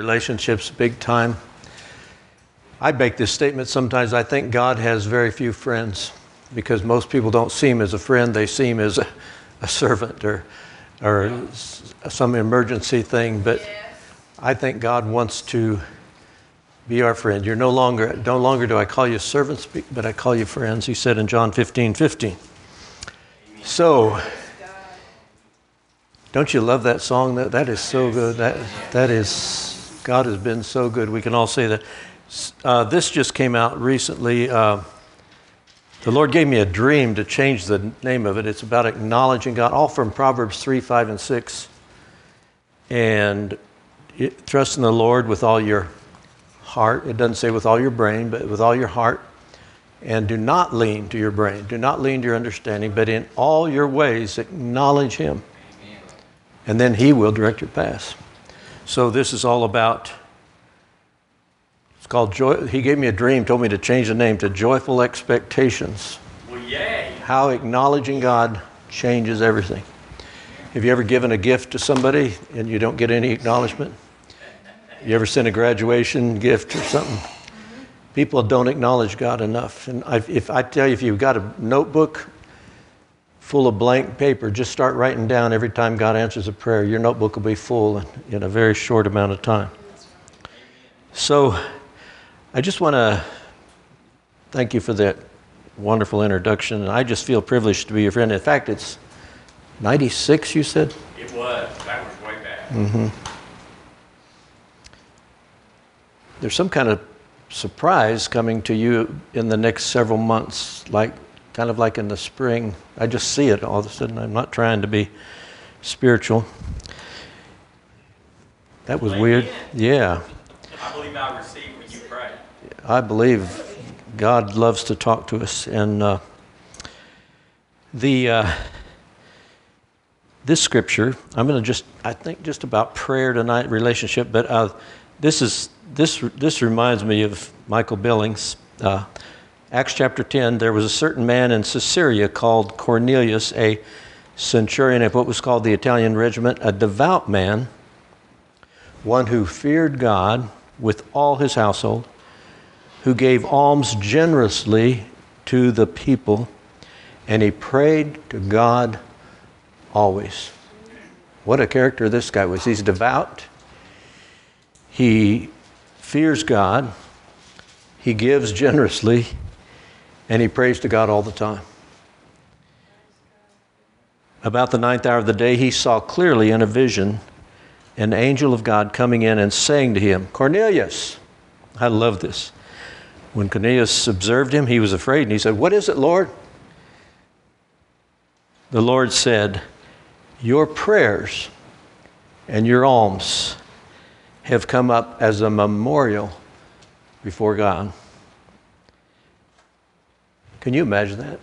relationships big time. I make this statement sometimes I think God has very few friends because most people don't see him as a friend, they see him as a, a servant or, or some emergency thing. But I think God wants to be our friend. You're no longer, no longer do I call you servants, but I call you friends, he said in John 15 15. So, don't you love that song? That, that is so good. That, that is God has been so good. We can all say that. Uh, this just came out recently. Uh, the Lord gave me a dream to change the name of it. It's about acknowledging God, all from Proverbs 3, 5, and 6. And it, trust in the Lord with all your heart. It doesn't say with all your brain, but with all your heart. And do not lean to your brain. Do not lean to your understanding, but in all your ways acknowledge Him. And then He will direct your paths. So this is all about. It's called joy. He gave me a dream, told me to change the name to Joyful Expectations. Well, yay! How acknowledging God changes everything. Have you ever given a gift to somebody and you don't get any acknowledgement? You ever sent a graduation gift or something? People don't acknowledge God enough. And I've, if I tell you, if you've got a notebook full of blank paper. Just start writing down every time God answers a prayer. Your notebook will be full in, in a very short amount of time. So I just want to thank you for that wonderful introduction. And I just feel privileged to be your friend. In fact, it's 96, you said? It was. That was way back. Mm-hmm. There's some kind of surprise coming to you in the next several months, like kind of like in the spring. I just see it all of a sudden. I'm not trying to be spiritual. That was weird. Yeah. I believe I receive when you pray. I believe God loves to talk to us. And uh, the uh, this scripture, I'm going to just, I think, just about prayer tonight, relationship. But uh, this is this this reminds me of Michael Billings. Acts chapter 10, there was a certain man in Caesarea called Cornelius, a centurion of what was called the Italian regiment, a devout man, one who feared God with all his household, who gave alms generously to the people, and he prayed to God always. What a character this guy was. He's devout, he fears God, he gives generously and he prays to God all the time. About the ninth hour of the day, he saw clearly in a vision an angel of God coming in and saying to him, Cornelius. I love this. When Cornelius observed him, he was afraid and he said, What is it, Lord? The Lord said, Your prayers and your alms have come up as a memorial before God. Can you imagine that?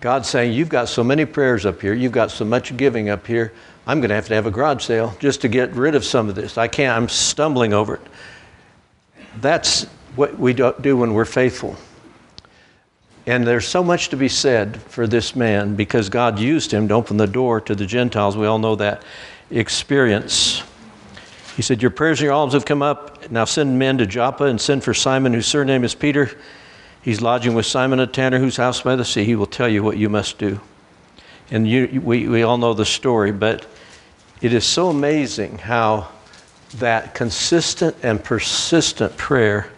God saying, You've got so many prayers up here, you've got so much giving up here, I'm going to have to have a garage sale just to get rid of some of this. I can't, I'm stumbling over it. That's what we do when we're faithful. And there's so much to be said for this man because God used him to open the door to the Gentiles. We all know that experience. He said, Your prayers and your alms have come up. Now send men to Joppa and send for Simon, whose surname is Peter. He's lodging with Simon a tanner whose house by the sea. He will tell you what you must do. And you, we, we all know the story, but it is so amazing how that consistent and persistent prayer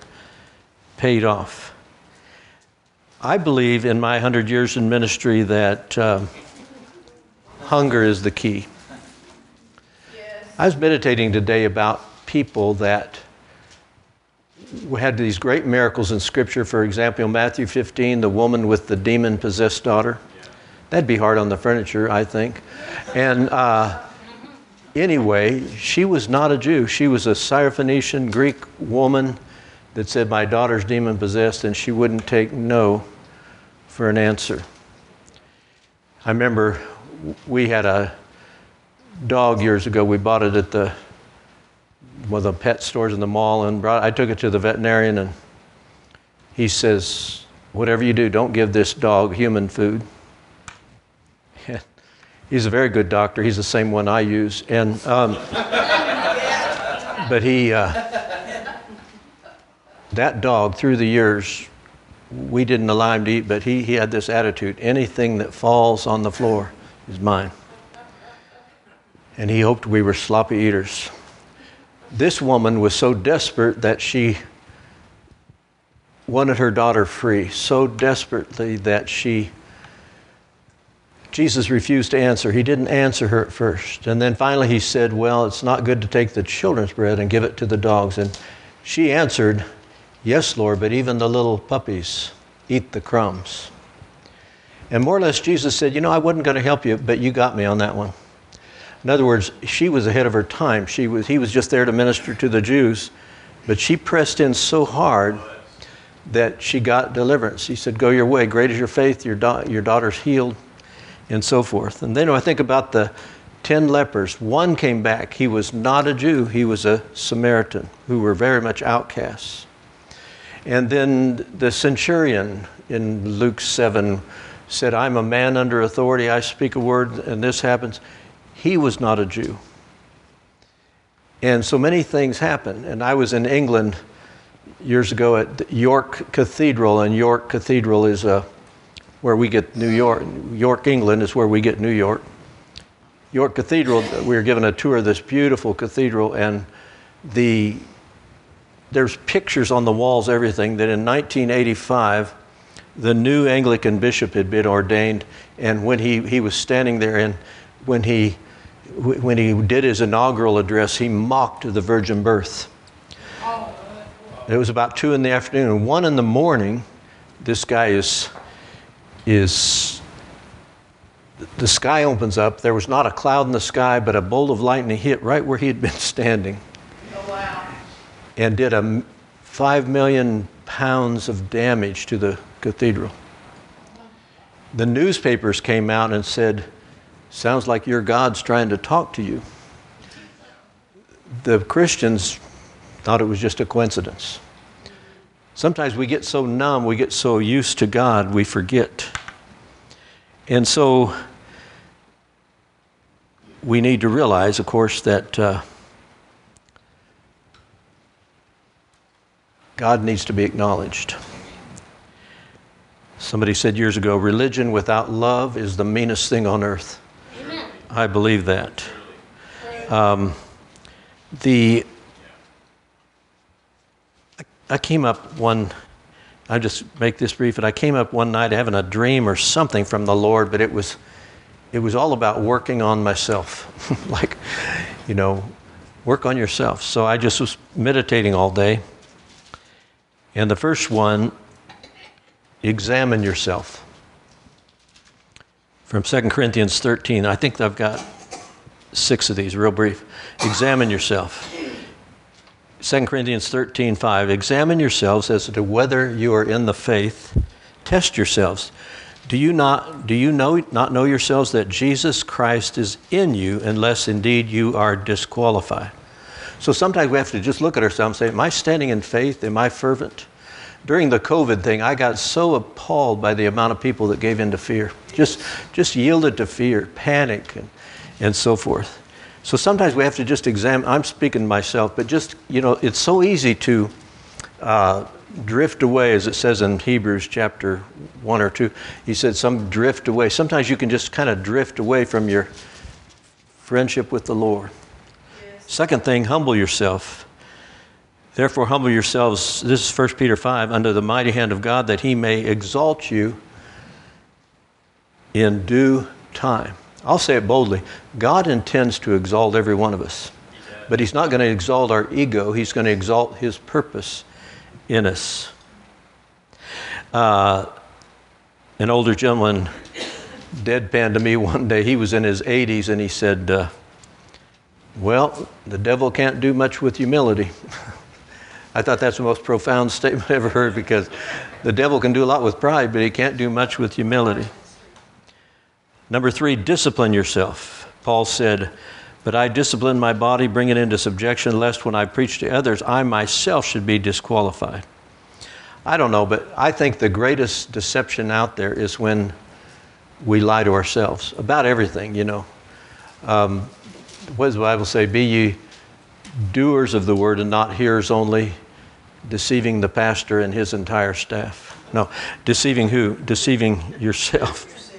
paid off. I believe in my 100 years in ministry that um, hunger is the key. Yes. I was meditating today about people that we had these great miracles in Scripture. For example, Matthew 15, the woman with the demon possessed daughter. That'd be hard on the furniture, I think. And uh, anyway, she was not a Jew. She was a Syrophoenician Greek woman that said, My daughter's demon possessed, and she wouldn't take no for an answer. I remember we had a dog years ago. We bought it at the one of the pet stores in the mall and brought, I took it to the veterinarian and he says, whatever you do, don't give this dog human food. He's a very good doctor. He's the same one I use. And, um, but he, uh, that dog through the years, we didn't allow him to eat, but he, he had this attitude anything that falls on the floor is mine. And he hoped we were sloppy eaters. This woman was so desperate that she wanted her daughter free, so desperately that she Jesus refused to answer. He didn't answer her at first. And then finally he said, Well, it's not good to take the children's bread and give it to the dogs. And she answered, Yes, Lord, but even the little puppies eat the crumbs. And more or less, Jesus said, You know, I wasn't going to help you, but you got me on that one. In other words, she was ahead of her time. She was, he was just there to minister to the Jews, but she pressed in so hard that she got deliverance. He said, Go your way. Great is your faith. Your, da- your daughter's healed and so forth. And then I think about the 10 lepers. One came back. He was not a Jew, he was a Samaritan who were very much outcasts. And then the centurion in Luke 7 said, I'm a man under authority. I speak a word, and this happens. He was not a Jew. And so many things happen. And I was in England years ago at York Cathedral, and York Cathedral is a where we get New York. York, England is where we get New York. York Cathedral, we were given a tour of this beautiful cathedral, and the there's pictures on the walls, everything, that in 1985, the new Anglican bishop had been ordained, and when he, he was standing there, and when he, when he did his inaugural address, he mocked the virgin birth. It was about two in the afternoon, and one in the morning, this guy is is the sky opens up. There was not a cloud in the sky, but a bolt of lightning hit right where he had been standing. Oh, wow. And did a five million pounds of damage to the cathedral. The newspapers came out and said, Sounds like your God's trying to talk to you. The Christians thought it was just a coincidence. Sometimes we get so numb, we get so used to God, we forget. And so we need to realize, of course, that uh, God needs to be acknowledged. Somebody said years ago religion without love is the meanest thing on earth. I believe that. Um, the I came up one, I just make this brief, and I came up one night having a dream or something from the Lord, but it was, it was all about working on myself. like, you know, work on yourself. So I just was meditating all day. And the first one, examine yourself. From 2 Corinthians 13, I think I've got six of these, real brief. Examine yourself. 2 Corinthians 13, 5. Examine yourselves as to whether you are in the faith. Test yourselves. Do you not, do you know, not know yourselves that Jesus Christ is in you unless indeed you are disqualified? So sometimes we have to just look at ourselves and say, Am I standing in faith? Am I fervent? During the COVID thing, I got so appalled by the amount of people that gave in to fear, just, just yielded to fear, panic, and, and so forth. So sometimes we have to just examine, I'm speaking to myself, but just, you know, it's so easy to uh, drift away, as it says in Hebrews chapter 1 or 2. He said, some drift away. Sometimes you can just kind of drift away from your friendship with the Lord. Yes. Second thing, humble yourself. Therefore, humble yourselves, this is 1 Peter 5, under the mighty hand of God, that he may exalt you in due time. I'll say it boldly God intends to exalt every one of us, but He's not going to exalt our ego, He's going to exalt His purpose in us. Uh, an older gentleman deadpan to me one day. He was in his 80s and he said, uh, Well, the devil can't do much with humility. I thought that's the most profound statement I ever heard because the devil can do a lot with pride, but he can't do much with humility. Number three, discipline yourself. Paul said, But I discipline my body, bring it into subjection, lest when I preach to others, I myself should be disqualified. I don't know, but I think the greatest deception out there is when we lie to ourselves about everything, you know. Um, what does the Bible say? Be ye, doers of the word and not hearers only, deceiving the pastor and his entire staff. No, deceiving who? Deceiving yourself.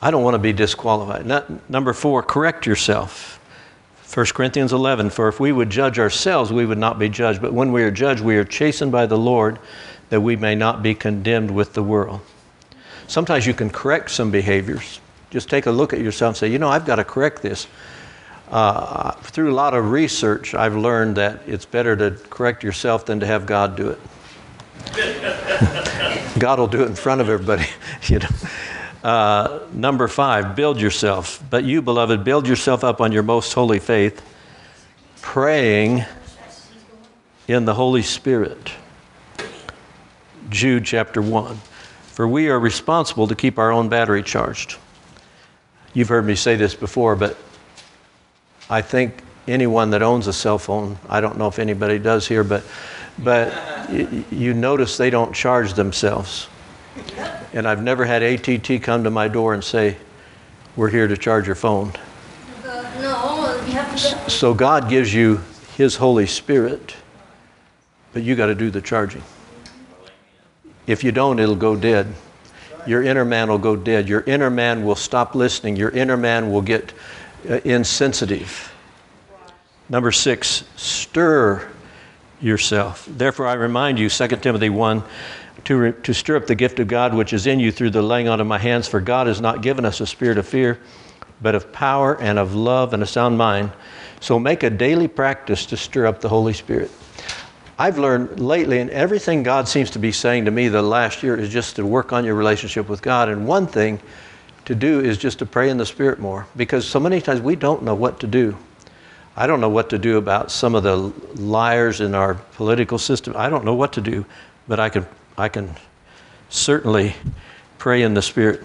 I don't want to be disqualified. Not, number four, correct yourself. 1 Corinthians 11, for if we would judge ourselves, we would not be judged. But when we are judged, we are chastened by the Lord that we may not be condemned with the world. Sometimes you can correct some behaviors. Just take a look at yourself and say, you know, I've got to correct this. Uh, through a lot of research, I've learned that it's better to correct yourself than to have God do it. God will do it in front of everybody, you know. Uh, number five, build yourself. But you, beloved, build yourself up on your most holy faith, praying in the Holy Spirit. Jude chapter 1. For we are responsible to keep our own battery charged. You've heard me say this before, but I think anyone that owns a cell phone, I don't know if anybody does here, but, but y- you notice they don't charge themselves. And I've never had ATT come to my door and say, We're here to charge your phone. Uh, no, you have to. So God gives you His Holy Spirit, but you got to do the charging. If you don't, it'll go dead. Your inner man will go dead. Your inner man will stop listening. Your inner man will get Uh, insensitive. Number six, stir yourself. Therefore, I remind you, 2 Timothy 1, to, re- to stir up the gift of God which is in you through the laying on of my hands. For God has not given us a spirit of fear, but of power and of love and a sound mind. So make a daily practice to stir up the Holy Spirit. I've learned lately, and everything God seems to be saying to me the last year is just to work on your relationship with God. And one thing to do is just to pray in the Spirit more, because so many times we don't know what to do. I don't know what to do about some of the liars in our political system. I don't know what to do, but I can, I can certainly pray in the Spirit.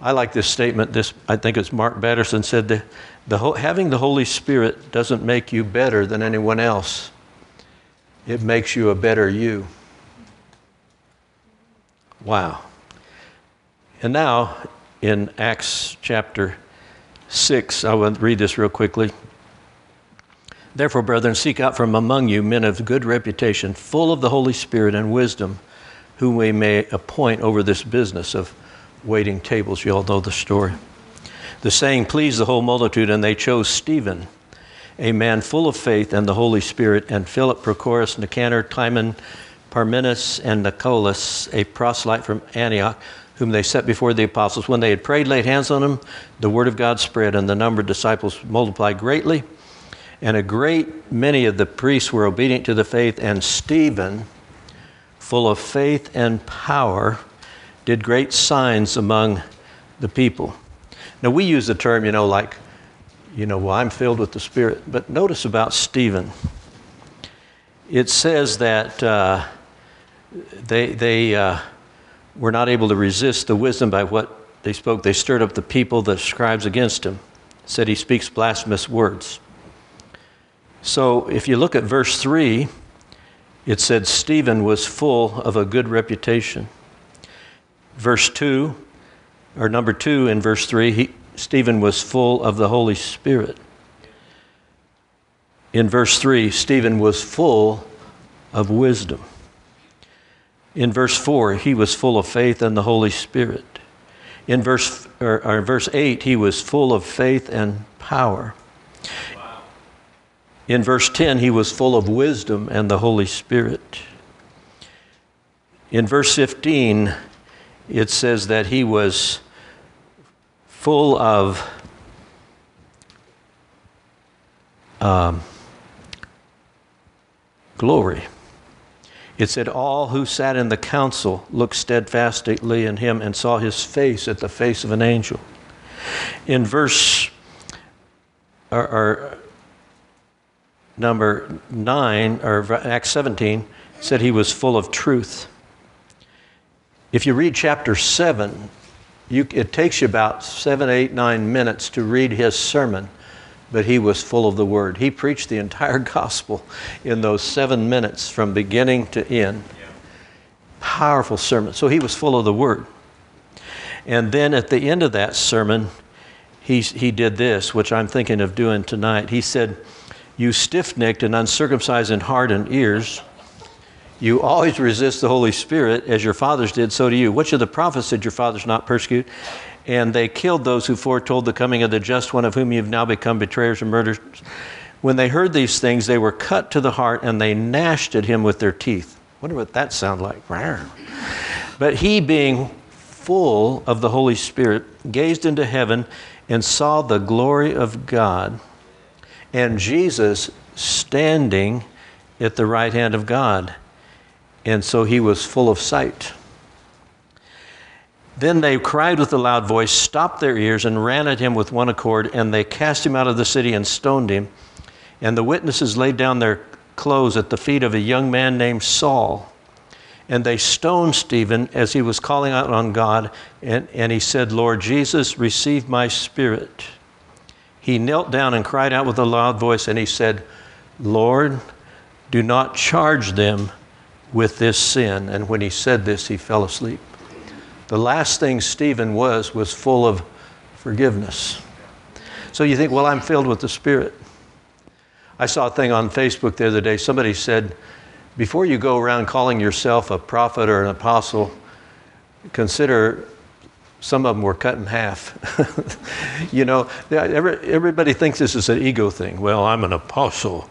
I like this statement. This I think it's Mark Batterson said that the, having the Holy Spirit doesn't make you better than anyone else. It makes you a better you. Wow. And now in Acts chapter 6, I will read this real quickly. Therefore, brethren, seek out from among you men of good reputation, full of the Holy Spirit and wisdom, whom we may appoint over this business of waiting tables. You all know the story. The saying pleased the whole multitude, and they chose Stephen, a man full of faith and the Holy Spirit, and Philip, Prochorus, Nicanor, Timon, Parmenas, and Nicholas, a proselyte from Antioch, whom they set before the apostles. When they had prayed, laid hands on them, the word of God spread, and the number of disciples multiplied greatly. And a great many of the priests were obedient to the faith, and Stephen, full of faith and power, did great signs among the people. Now, we use the term, you know, like, you know, well, I'm filled with the Spirit. But notice about Stephen. It says that uh, they, they uh, were not able to resist the wisdom by what they spoke. They stirred up the people, the scribes against him. Said he speaks blasphemous words. So if you look at verse 3, it said Stephen was full of a good reputation. Verse 2, or number 2 in verse 3, he, Stephen was full of the Holy Spirit. In verse 3, Stephen was full of wisdom. In verse 4, he was full of faith and the Holy Spirit. In verse, or, or verse 8, he was full of faith and power. In verse 10, he was full of wisdom and the Holy Spirit. In verse 15, it says that he was full of um, glory. It said, All who sat in the council looked steadfastly in him and saw his face at the face of an angel. In verse, or, or number 9, or Acts 17, said he was full of truth. If you read chapter 7, you, it takes you about seven, eight, nine minutes to read his sermon, but he was full of the word. He preached the entire gospel in those seven minutes from beginning to end. Powerful sermon. So he was full of the word. And then at the end of that sermon, he, he did this, which I'm thinking of doing tonight. He said, You stiff necked and uncircumcised in heart and ears, you always resist the Holy Spirit as your fathers did, so do you. Which of the prophets did your fathers not persecute? And they killed those who foretold the coming of the just one, of whom you have now become betrayers and murderers. When they heard these things, they were cut to the heart and they gnashed at him with their teeth. Wonder what that sounded like. But he, being full of the Holy Spirit, gazed into heaven and saw the glory of God and Jesus standing at the right hand of God. And so he was full of sight. Then they cried with a loud voice, stopped their ears, and ran at him with one accord, and they cast him out of the city and stoned him. And the witnesses laid down their clothes at the feet of a young man named Saul. And they stoned Stephen as he was calling out on God, and, and he said, Lord Jesus, receive my spirit. He knelt down and cried out with a loud voice, and he said, Lord, do not charge them with this sin. And when he said this, he fell asleep. The last thing Stephen was was full of forgiveness. So you think, well, I'm filled with the Spirit. I saw a thing on Facebook the other day. Somebody said, before you go around calling yourself a prophet or an apostle, consider some of them were cut in half. you know, everybody thinks this is an ego thing. Well, I'm an apostle.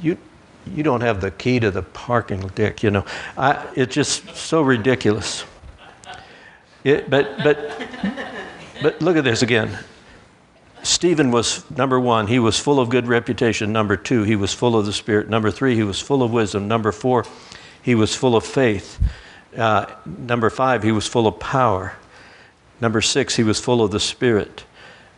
You, you don't have the key to the parking deck, you know. I, it's just so ridiculous. It, but, but, but look at this again. Stephen was, number one, he was full of good reputation. Number two, he was full of the Spirit. Number three, he was full of wisdom. Number four, he was full of faith. Uh, number five, he was full of power. Number six, he was full of the Spirit.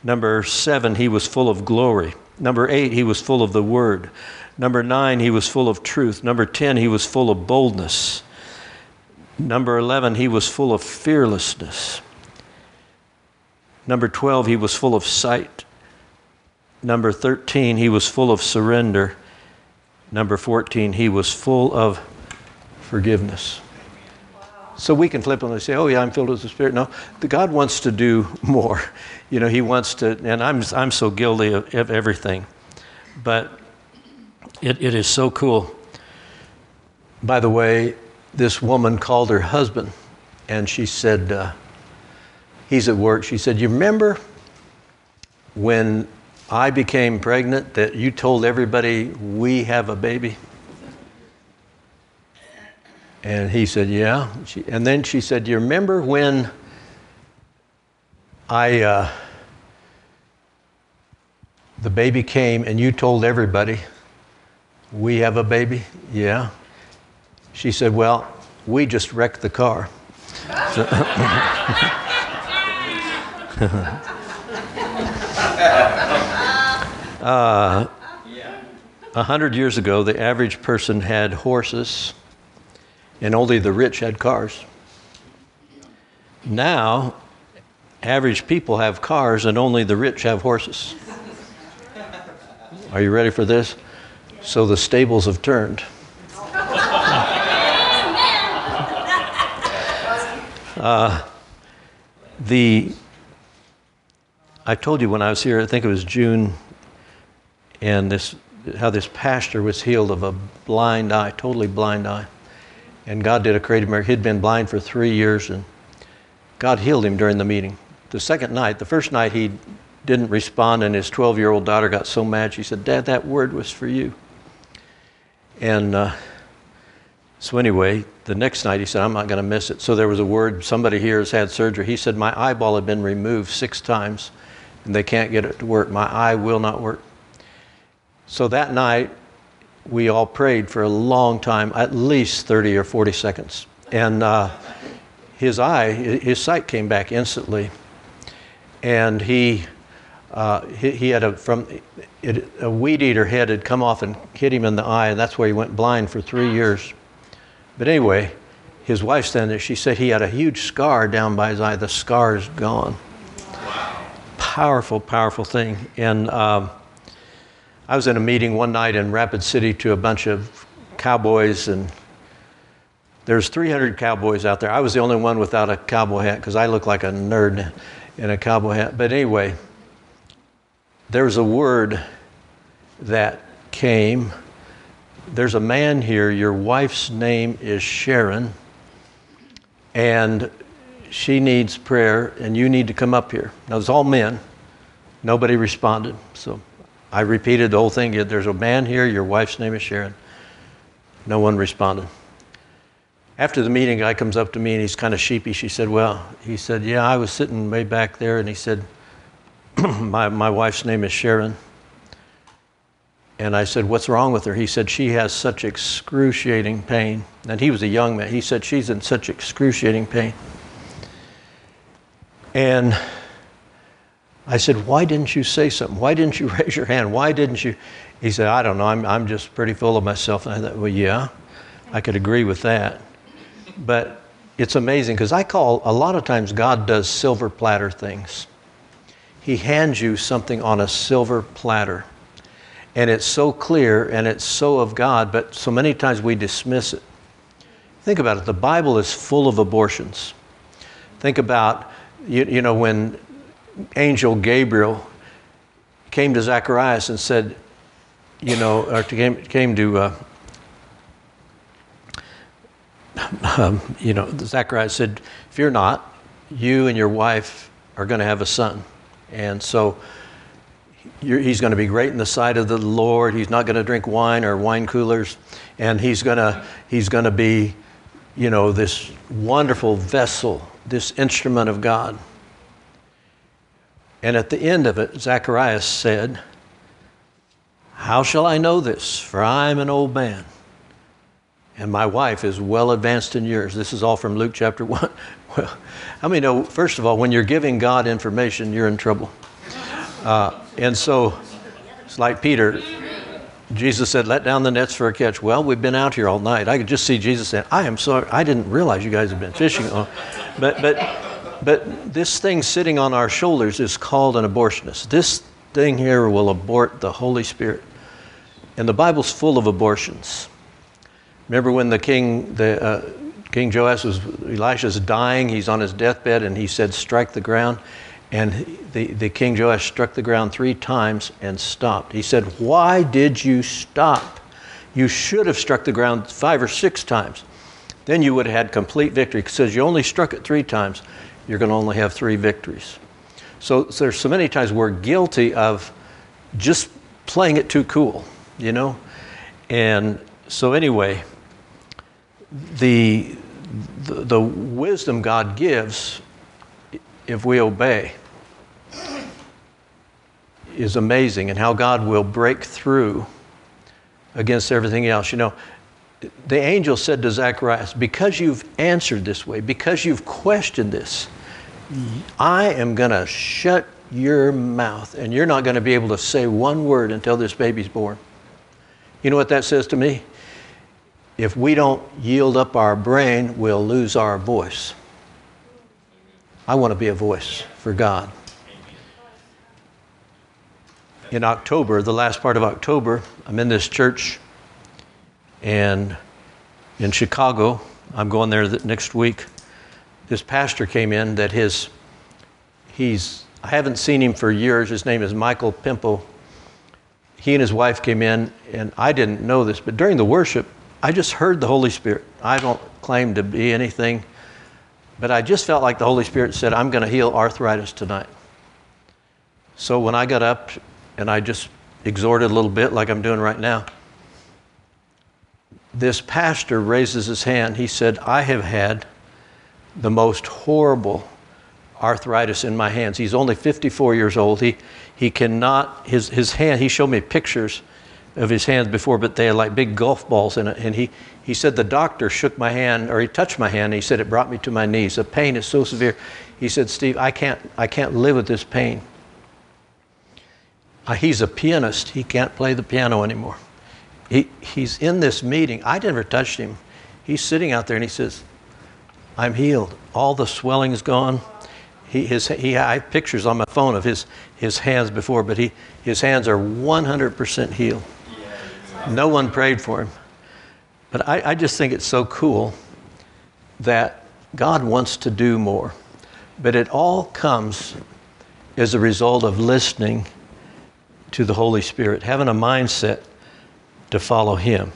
Number seven, he was full of glory. Number eight, he was full of the Word. Number nine, he was full of truth. Number 10, he was full of boldness. Number 11, he was full of fearlessness. Number 12, he was full of sight. Number 13, he was full of surrender. Number 14, he was full of forgiveness. So we can flippantly say, oh, yeah, I'm filled with the Spirit. No, the God wants to do more. You know, He wants to, and I'm, I'm so guilty of, of everything. But it, it is so cool. By the way, this woman called her husband and she said, uh, he's at work. She said, You remember when I became pregnant that you told everybody we have a baby? And he said, Yeah. She, and then she said, You remember when I, uh, the baby came and you told everybody we have a baby? Yeah. She said, Well, we just wrecked the car. So uh, a hundred years ago, the average person had horses, and only the rich had cars. Now, average people have cars, and only the rich have horses. Are you ready for this? So the stables have turned. Uh, the I told you when I was here, I think it was June, and this how this pastor was healed of a blind eye, totally blind eye. And God did a creative miracle. He'd been blind for three years, and God healed him during the meeting. The second night, the first night, he didn't respond, and his 12 year old daughter got so mad. She said, Dad, that word was for you. And uh, so, anyway, the next night he said, I'm not going to miss it. So, there was a word, somebody here has had surgery. He said, My eyeball had been removed six times and they can't get it to work. My eye will not work. So that night, we all prayed for a long time, at least 30 or 40 seconds. And uh, his eye, his sight came back instantly. And he, uh, he, he, had a, from, it, a weed eater head had come off and hit him in the eye, and that's why he went blind for three years. But anyway, his wife standing there, she said he had a huge scar down by his eye. The scar is gone powerful, powerful thing. And um, I was in a meeting one night in Rapid City to a bunch of cowboys, and there's 300 cowboys out there. I was the only one without a cowboy hat because I look like a nerd in a cowboy hat. But anyway, there's a word that came. There's a man here, your wife's name is Sharon, and she needs prayer, and you need to come up here. Now, it's all men. Nobody responded. So I repeated the whole thing. There's a man here, your wife's name is Sharon. No one responded. After the meeting, a guy comes up to me and he's kind of sheepish. He said, Well, he said, Yeah, I was sitting way back there, and he said, my, my wife's name is Sharon. And I said, What's wrong with her? He said, She has such excruciating pain. And he was a young man. He said, She's in such excruciating pain. And I said, Why didn't you say something? Why didn't you raise your hand? Why didn't you? He said, I don't know. I'm, I'm just pretty full of myself. And I thought, Well, yeah, I could agree with that. But it's amazing because I call a lot of times God does silver platter things. He hands you something on a silver platter. And it's so clear and it's so of God, but so many times we dismiss it. Think about it the Bible is full of abortions. Think about, you, you know, when angel Gabriel came to Zacharias and said, you know, or came, came to, uh, um, you know, Zacharias said, Fear not, you and your wife are going to have a son. And so he's going to be great in the sight of the Lord. He's not going to drink wine or wine coolers. And he's going to, he's going to be, you know, this wonderful vessel, this instrument of God. And at the end of it, Zacharias said, How shall I know this? For I'm an old man. And my wife is well advanced in years. This is all from Luke chapter 1. Well, many know, first of all, when you're giving God information, you're in trouble. Uh, and so it's like Peter. Jesus said, Let down the nets for a catch. Well, we've been out here all night. I could just see Jesus saying, I am sorry. I didn't realize you guys have been fishing. But, but, but this thing sitting on our shoulders is called an abortionist. This thing here will abort the Holy Spirit. And the Bible's full of abortions. Remember when the king, the, uh, King Joash was, Elisha's dying, he's on his deathbed, and he said, Strike the ground. And the, the King Joash struck the ground three times and stopped. He said, Why did you stop? You should have struck the ground five or six times. Then you would have had complete victory. Because you only struck it three times, you're going to only have three victories. So, so there's so many times we're guilty of just playing it too cool, you know? And so, anyway, the, the, the wisdom God gives, if we obey, is amazing, and how God will break through against everything else. You know, the angel said to Zacharias, Because you've answered this way, because you've questioned this, I am going to shut your mouth, and you're not going to be able to say one word until this baby's born. You know what that says to me? if we don't yield up our brain, we'll lose our voice. I want to be a voice for God. In October, the last part of October, I'm in this church and in Chicago. I'm going there next week. This pastor came in that his, he's, I haven't seen him for years. His name is Michael Pimple. He and his wife came in, and I didn't know this, but during the worship, I just heard the Holy Spirit. I don't claim to be anything, but I just felt like the Holy Spirit said, I'm going to heal arthritis tonight. So when I got up and I just exhorted a little bit, like I'm doing right now, this pastor raises his hand. He said, I have had the most horrible arthritis in my hands. He's only 54 years old. He, he cannot, his, his hand, he showed me pictures of his hands before, but they had like big golf balls in it. And he, he said the doctor shook my hand, or he touched my hand, and he said it brought me to my knees. The pain is so severe. He said, Steve, I can't, I can't live with this pain. Uh, he's a pianist. He can't play the piano anymore. He, he's in this meeting. I never touched him. He's sitting out there and he says, I'm healed. All the swelling is gone. He, his, he, I have pictures on my phone of his, his hands before, but he, his hands are 100% healed. No one prayed for him. But I, I just think it's so cool that God wants to do more. But it all comes as a result of listening to the Holy Spirit, having a mindset to follow Him.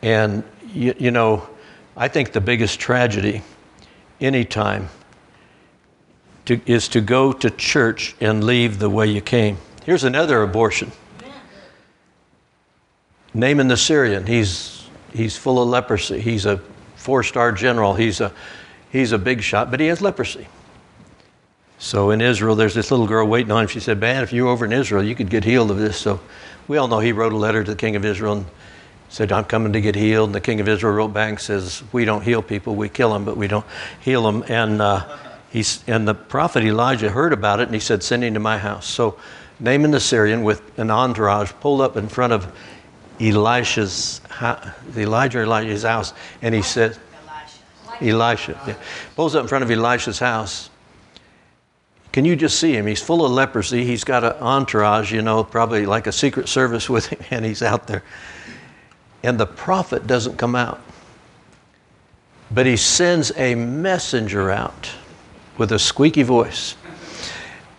And, you, you know, I think the biggest tragedy anytime to, is to go to church and leave the way you came. Here's another abortion. Naaman the Syrian, he's, he's full of leprosy. He's a four star general. He's a, he's a big shot, but he has leprosy. So in Israel, there's this little girl waiting on him. She said, Man, if you were over in Israel, you could get healed of this. So we all know he wrote a letter to the king of Israel and said, I'm coming to get healed. And the king of Israel wrote back and says, We don't heal people, we kill them, but we don't heal them. And, uh, he's, and the prophet Elijah heard about it and he said, Send him to my house. So Naaman the Syrian, with an entourage, pulled up in front of Elisha's, Elijah Elijah's house, and he said, Elisha. Yeah. Pulls up in front of Elisha's house. Can you just see him? He's full of leprosy. He's got an entourage, you know, probably like a secret service with him, and he's out there. And the prophet doesn't come out. But he sends a messenger out with a squeaky voice.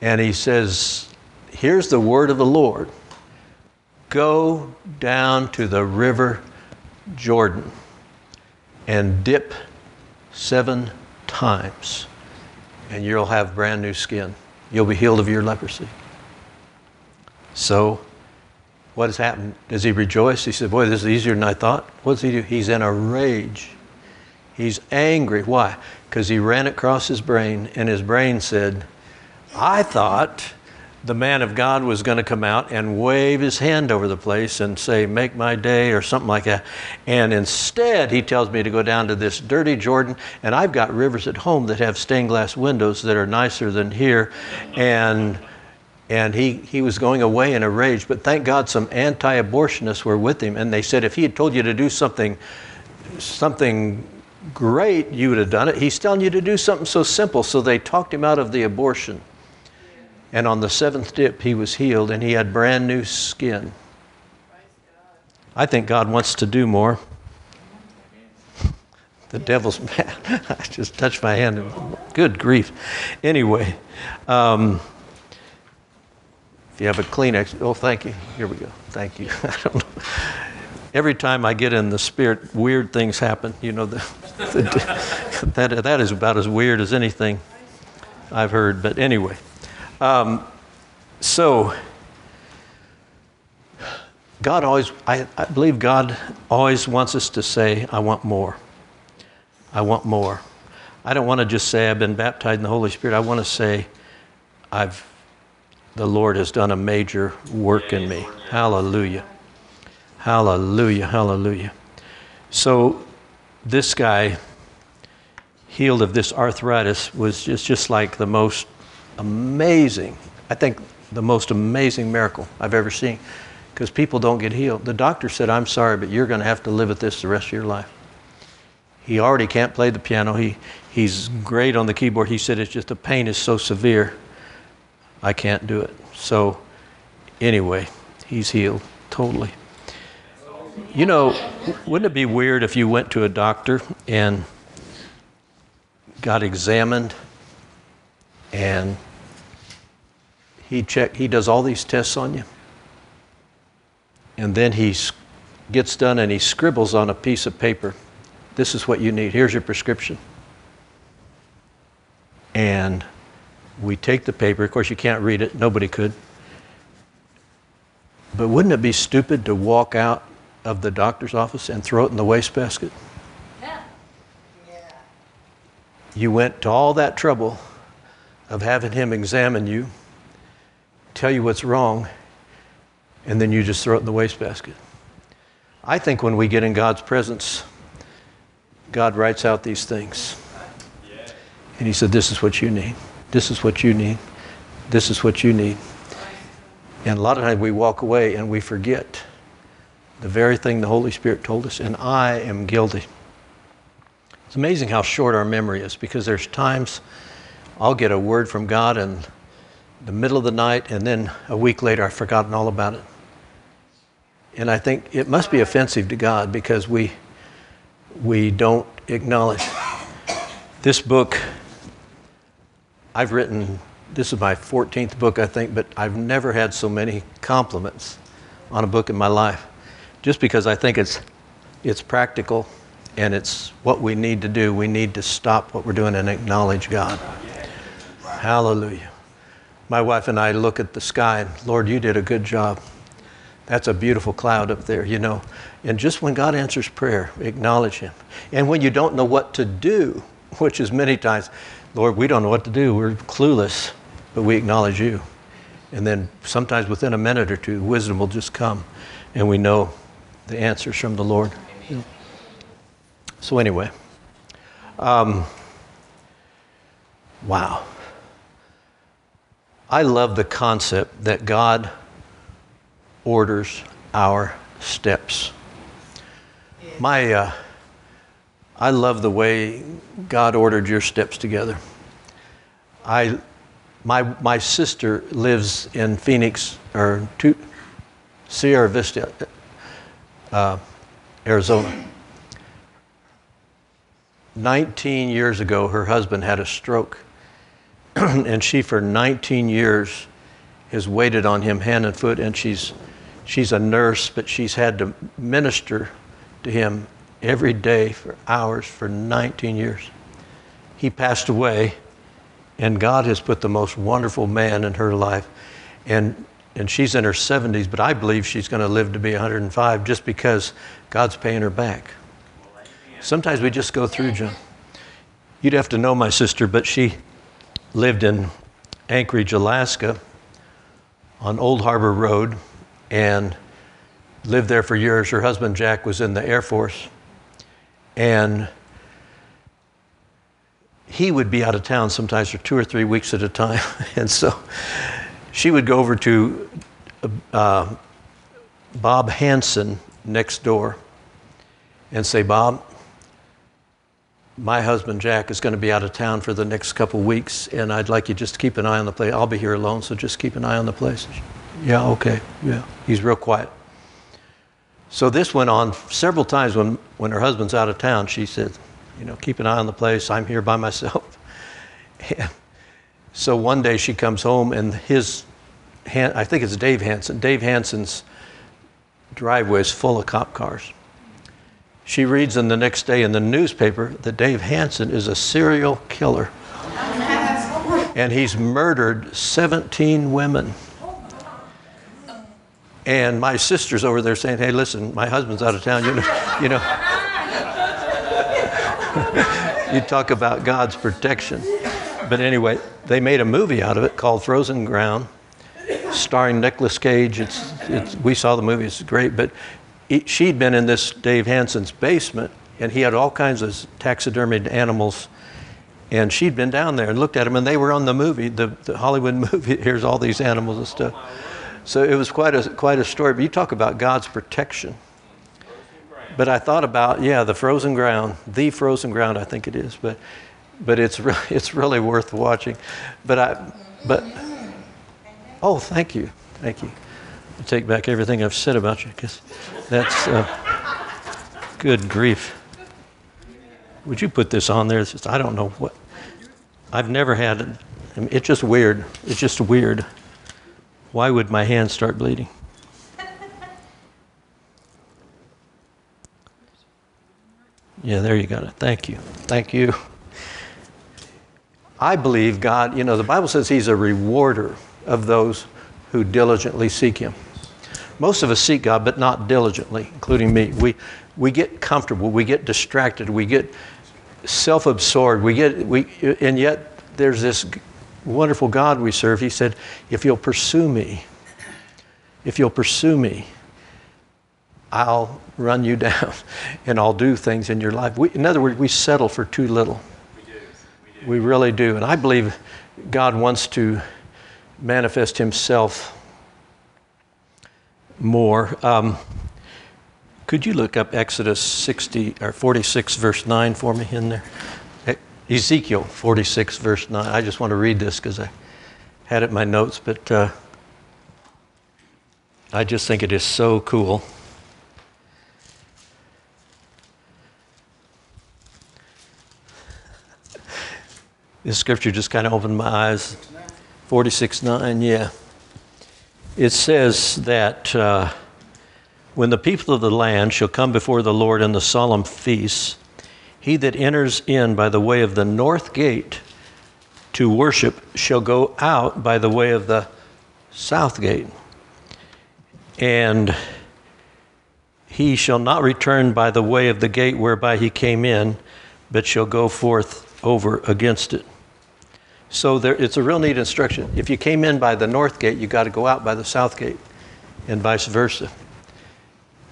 And he says, Here's the word of the Lord go down to the river Jordan and dip seven times, and you'll have brand new skin. You'll be healed of your leprosy. So, what has happened? Does he rejoice? He said, Boy, this is easier than I thought. What does he do? He's in a rage. He's angry. Why? Because he ran across his brain, and his brain said, I thought the man of God was going to come out and wave his hand over the place and say, Make my day, or something like that. And instead, he tells me to go down to this dirty Jordan, and I've got rivers at home that have stained glass windows that are nicer than here. And and he, he was going away in a rage. But thank God some anti abortionists were with him, and they said, If he had told you to do something, something great, you would have done it. He's telling you to do something so simple. So they talked him out of the abortion. And on the seventh dip, he was healed and he had brand new skin. I think God wants to do more. The devil's mad. I just touched my hand. Good grief. Anyway, um, if you have a Kleenex, oh, thank you. Here we go. Thank you. I don't know. Every time I get in the spirit, weird things happen. You know, the, the, that, that is about as weird as anything I've heard. But anyway. Um, so, God always, I, I believe God always wants us to say, I want more. I want more. I don't want to just say I've been baptized in the Holy Spirit. I want to say I've the Lord has done a major work in me. Hallelujah. Hallelujah. Hallelujah. So this guy healed of this arthritis was just, just like the most amazing, I think the most amazing miracle I've ever seen because people don't get healed. The doctor said, I'm sorry, but you're going to have to live with this the rest of your life. He already can't play the piano. He, he's great on the keyboard. He said, It's just the pain is so severe, I can't do it. So, anyway, he's healed totally. You know, wouldn't it be weird if you went to a doctor and got examined and he check he does all these tests on you. And then he gets done and he scribbles on a piece of paper. This is what you need. Here's your prescription. And we take the paper. Of course you can't read it. Nobody could. But wouldn't it be stupid to walk out of the doctor's office and throw it in the wastebasket? Yeah. you went to all that trouble of having him examine you tell you what's wrong, and then you just throw it in the wastebasket. I think when we get in God's presence, God writes out these things. And He said, This is what you need. This is what you need. This is what you need. And a lot of times we walk away and we forget the very thing the Holy Spirit told us, and I am guilty. It's amazing how short our memory is because there's times I'll get a word from God and the middle of the night, and then a week later, I've forgotten all about it. And I think it must be offensive to God because we, we don't acknowledge. This book, I've written this is my 14th book, I think, but I've never had so many compliments on a book in my life. Just because I think it's, it's practical and it's what we need to do. We need to stop what we're doing and acknowledge God. Hallelujah. My wife and I look at the sky and, Lord, you did a good job. That's a beautiful cloud up there, you know. And just when God answers prayer, acknowledge Him. And when you don't know what to do, which is many times, Lord, we don't know what to do. We're clueless, but we acknowledge you. And then sometimes within a minute or two, wisdom will just come, and we know the answers from the Lord. So, anyway, um, wow. I love the concept that God orders our steps. My, uh, I love the way God ordered your steps together. I, my, my sister lives in Phoenix or two, Sierra Vista, uh, Arizona. 19 years ago, her husband had a stroke, and she, for 19 years, has waited on him hand and foot, and she's, she's a nurse, but she's had to minister to him every day for hours for 19 years. He passed away, and God has put the most wonderful man in her life. And, and she's in her 70s, but I believe she's going to live to be 105 just because God's paying her back. Sometimes we just go through, John. You'd have to know my sister, but she lived in Anchorage, Alaska, on Old Harbor Road, and lived there for years. Her husband, Jack, was in the Air Force, and he would be out of town sometimes for two or three weeks at a time. and so she would go over to uh, Bob Hansen next door and say, Bob, my husband Jack is going to be out of town for the next couple weeks, and I'd like you just to keep an eye on the place. I'll be here alone, so just keep an eye on the place. Yeah, okay, yeah. He's real quiet. So this went on several times when, when her husband's out of town. She said, you know, keep an eye on the place. I'm here by myself. And so one day she comes home, and his, I think it's Dave Hansen. Dave Hansen's driveway is full of cop cars she reads in the next day in the newspaper that Dave Hansen is a serial killer. and he's murdered 17 women. And my sister's over there saying, hey, listen, my husband's out of town. You know, you know. you talk about God's protection. But anyway, they made a movie out of it called Frozen Ground, starring Nicolas Cage. It's, it's, we saw the movie, it's great. But she'd been in this Dave Hansen's basement, and he had all kinds of taxidermied animals. And she'd been down there and looked at them, and they were on the movie, the, the Hollywood movie. Here's all these animals and stuff. So it was quite a, quite a story. But you talk about God's protection. But I thought about, yeah, the frozen ground, the frozen ground, I think it is. But, but it's, re- it's really worth watching. But I, but, oh, thank you. Thank you. I take back everything I've said about you because that's uh, good grief. Would you put this on there? Just, I don't know what. I've never had it. I mean, it's just weird. It's just weird. Why would my hand start bleeding? Yeah, there you got it. Thank you. Thank you. I believe God, you know, the Bible says He's a rewarder of those who diligently seek Him. Most of us seek God, but not diligently, including me. We, we get comfortable, we get distracted, we get self absorbed, we get, we, and yet there's this wonderful God we serve. He said, If you'll pursue me, if you'll pursue me, I'll run you down and I'll do things in your life. We, in other words, we settle for too little. We do. We, do. we really do. And I believe God wants to manifest Himself more. Um, could you look up Exodus 60 or 46 verse 9 for me in there? Ezekiel 46 verse 9. I just want to read this because I had it in my notes, but uh, I just think it is so cool. This scripture just kind of opened my eyes. 46 9, yeah. It says that uh, when the people of the land shall come before the Lord in the solemn feasts, he that enters in by the way of the north gate to worship shall go out by the way of the south gate. And he shall not return by the way of the gate whereby he came in, but shall go forth over against it. So there, it's a real neat instruction. If you came in by the north gate, you got to go out by the south gate, and vice versa.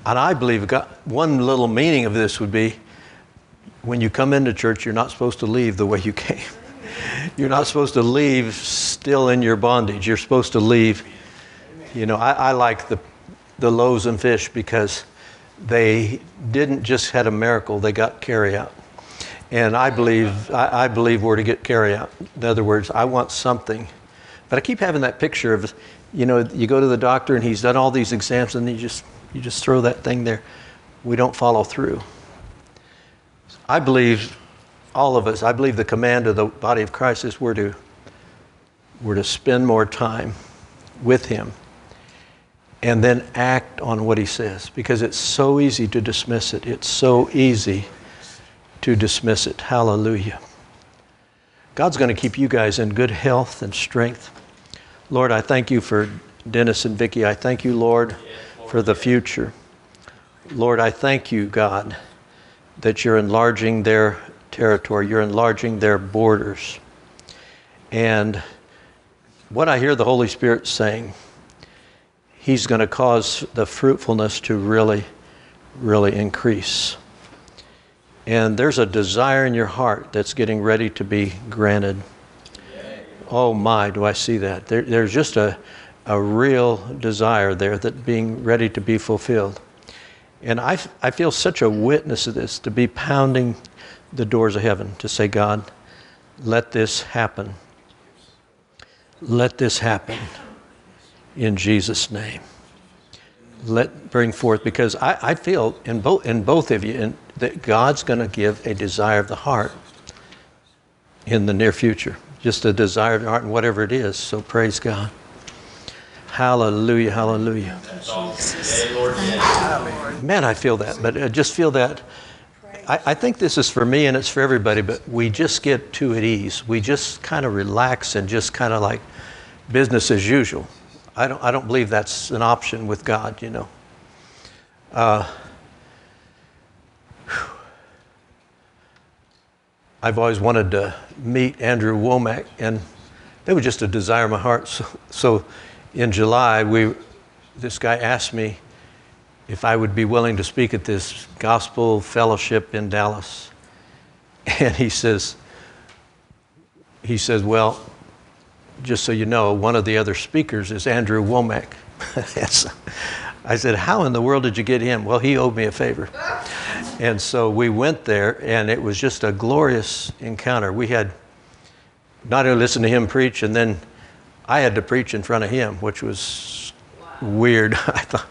And I believe God, one little meaning of this would be when you come into church, you're not supposed to leave the way you came. You're not supposed to leave still in your bondage. You're supposed to leave. You know, I, I like the, the loaves and fish because they didn't just had a miracle, they got carry out. And I believe, I, I believe we're to get carry out. In other words, I want something. But I keep having that picture of, you know, you go to the doctor and he's done all these exams and you just, you just throw that thing there. We don't follow through. I believe all of us, I believe the command of the body of Christ is we're to, we're to spend more time with him and then act on what he says because it's so easy to dismiss it. It's so easy to dismiss it. Hallelujah. God's going to keep you guys in good health and strength. Lord, I thank you for Dennis and Vicki. I thank you, Lord, for the future. Lord, I thank you, God, that you're enlarging their territory, you're enlarging their borders. And what I hear the Holy Spirit saying, He's going to cause the fruitfulness to really, really increase. And there's a desire in your heart that's getting ready to be granted. Oh my, do I see that? There, there's just a, a real desire there that being ready to be fulfilled. And I, I feel such a witness of this to be pounding the doors of heaven to say, God, let this happen. Let this happen in Jesus' name. Let bring forth because I, I feel in both in both of you in, that God's going to give a desire of the heart in the near future. Just a desire of the heart and whatever it is. So praise God. Hallelujah, hallelujah. Man, I feel that, but I just feel that. I, I think this is for me and it's for everybody, but we just get too at ease. We just kind of relax and just kind of like business as usual. I don't, I don't believe that's an option with God, you know. Uh, I've always wanted to meet Andrew Wommack, and that was just a desire of my heart. So, so in July, we, this guy asked me if I would be willing to speak at this gospel fellowship in Dallas. And he says, he says, well, just so you know, one of the other speakers is Andrew Wommack. I said, How in the world did you get him? Well, he owed me a favor. And so we went there, and it was just a glorious encounter. We had not only listened to him preach, and then I had to preach in front of him, which was weird, I thought.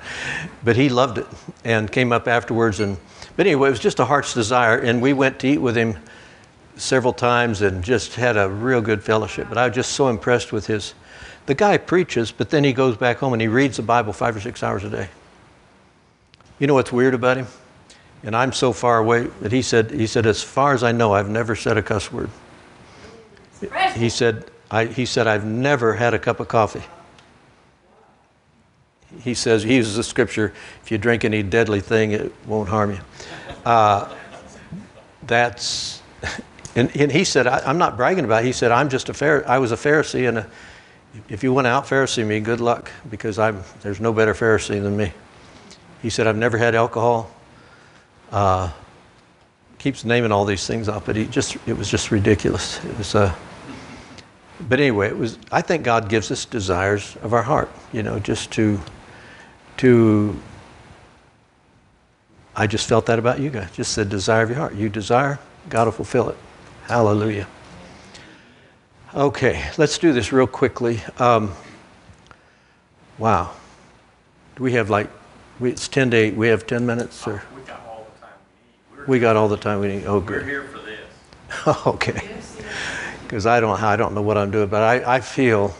But he loved it and came up afterwards. And, but anyway, it was just a heart's desire. And we went to eat with him several times and just had a real good fellowship. But I was just so impressed with his. The guy preaches, but then he goes back home and he reads the Bible five or six hours a day. You know what's weird about him? And I'm so far away that he said, he said, as far as I know, I've never said a cuss word. He said, I, he said, I've never had a cup of coffee. He says, he uses the scripture, if you drink any deadly thing, it won't harm you. Uh, that's, and, and he said, I, am not bragging about it. He said, I'm just a Pharisee. I was a Pharisee, and a, if you want to out Pharisee me, good luck, because I'm, there's no better Pharisee than me. He said, I've never had alcohol. Uh, keeps naming all these things off, but he just, it was just ridiculous. It was, uh, but anyway, it was, I think God gives us desires of our heart, you know, just to, to, I just felt that about you guys. Just the desire of your heart. You desire, God will fulfill it. Hallelujah. Okay, let's do this real quickly. Um, wow. Do we have like, we, it's 10 to 8. We have 10 minutes? Or? We got all the time we need. We got all the time we need. Oh, We're here for this. okay. Because I don't, I don't know what I'm doing, but I, I feel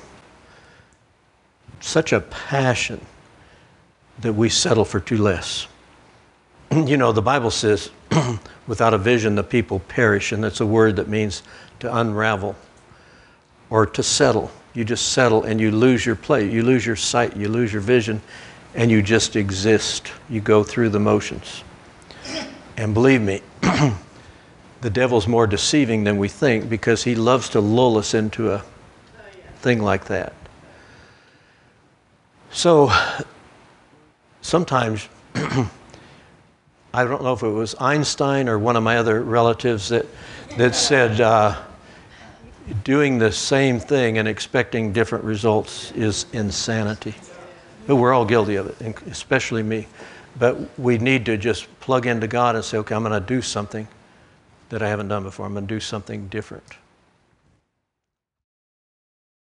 such a passion that we settle for too less. you know, the Bible says, without a vision, the people perish, and that's a word that means to unravel or to settle. You just settle and you lose your play, you lose your sight, you lose your vision, and you just exist. You go through the motions. And believe me, the devil's more deceiving than we think because he loves to lull us into a thing like that. So sometimes, I don't know if it was Einstein or one of my other relatives that, that said, uh, doing the same thing and expecting different results is insanity. But we're all guilty of it, especially me. But we need to just plug into God and say, okay, I'm going to do something that I haven't done before. I'm going to do something different.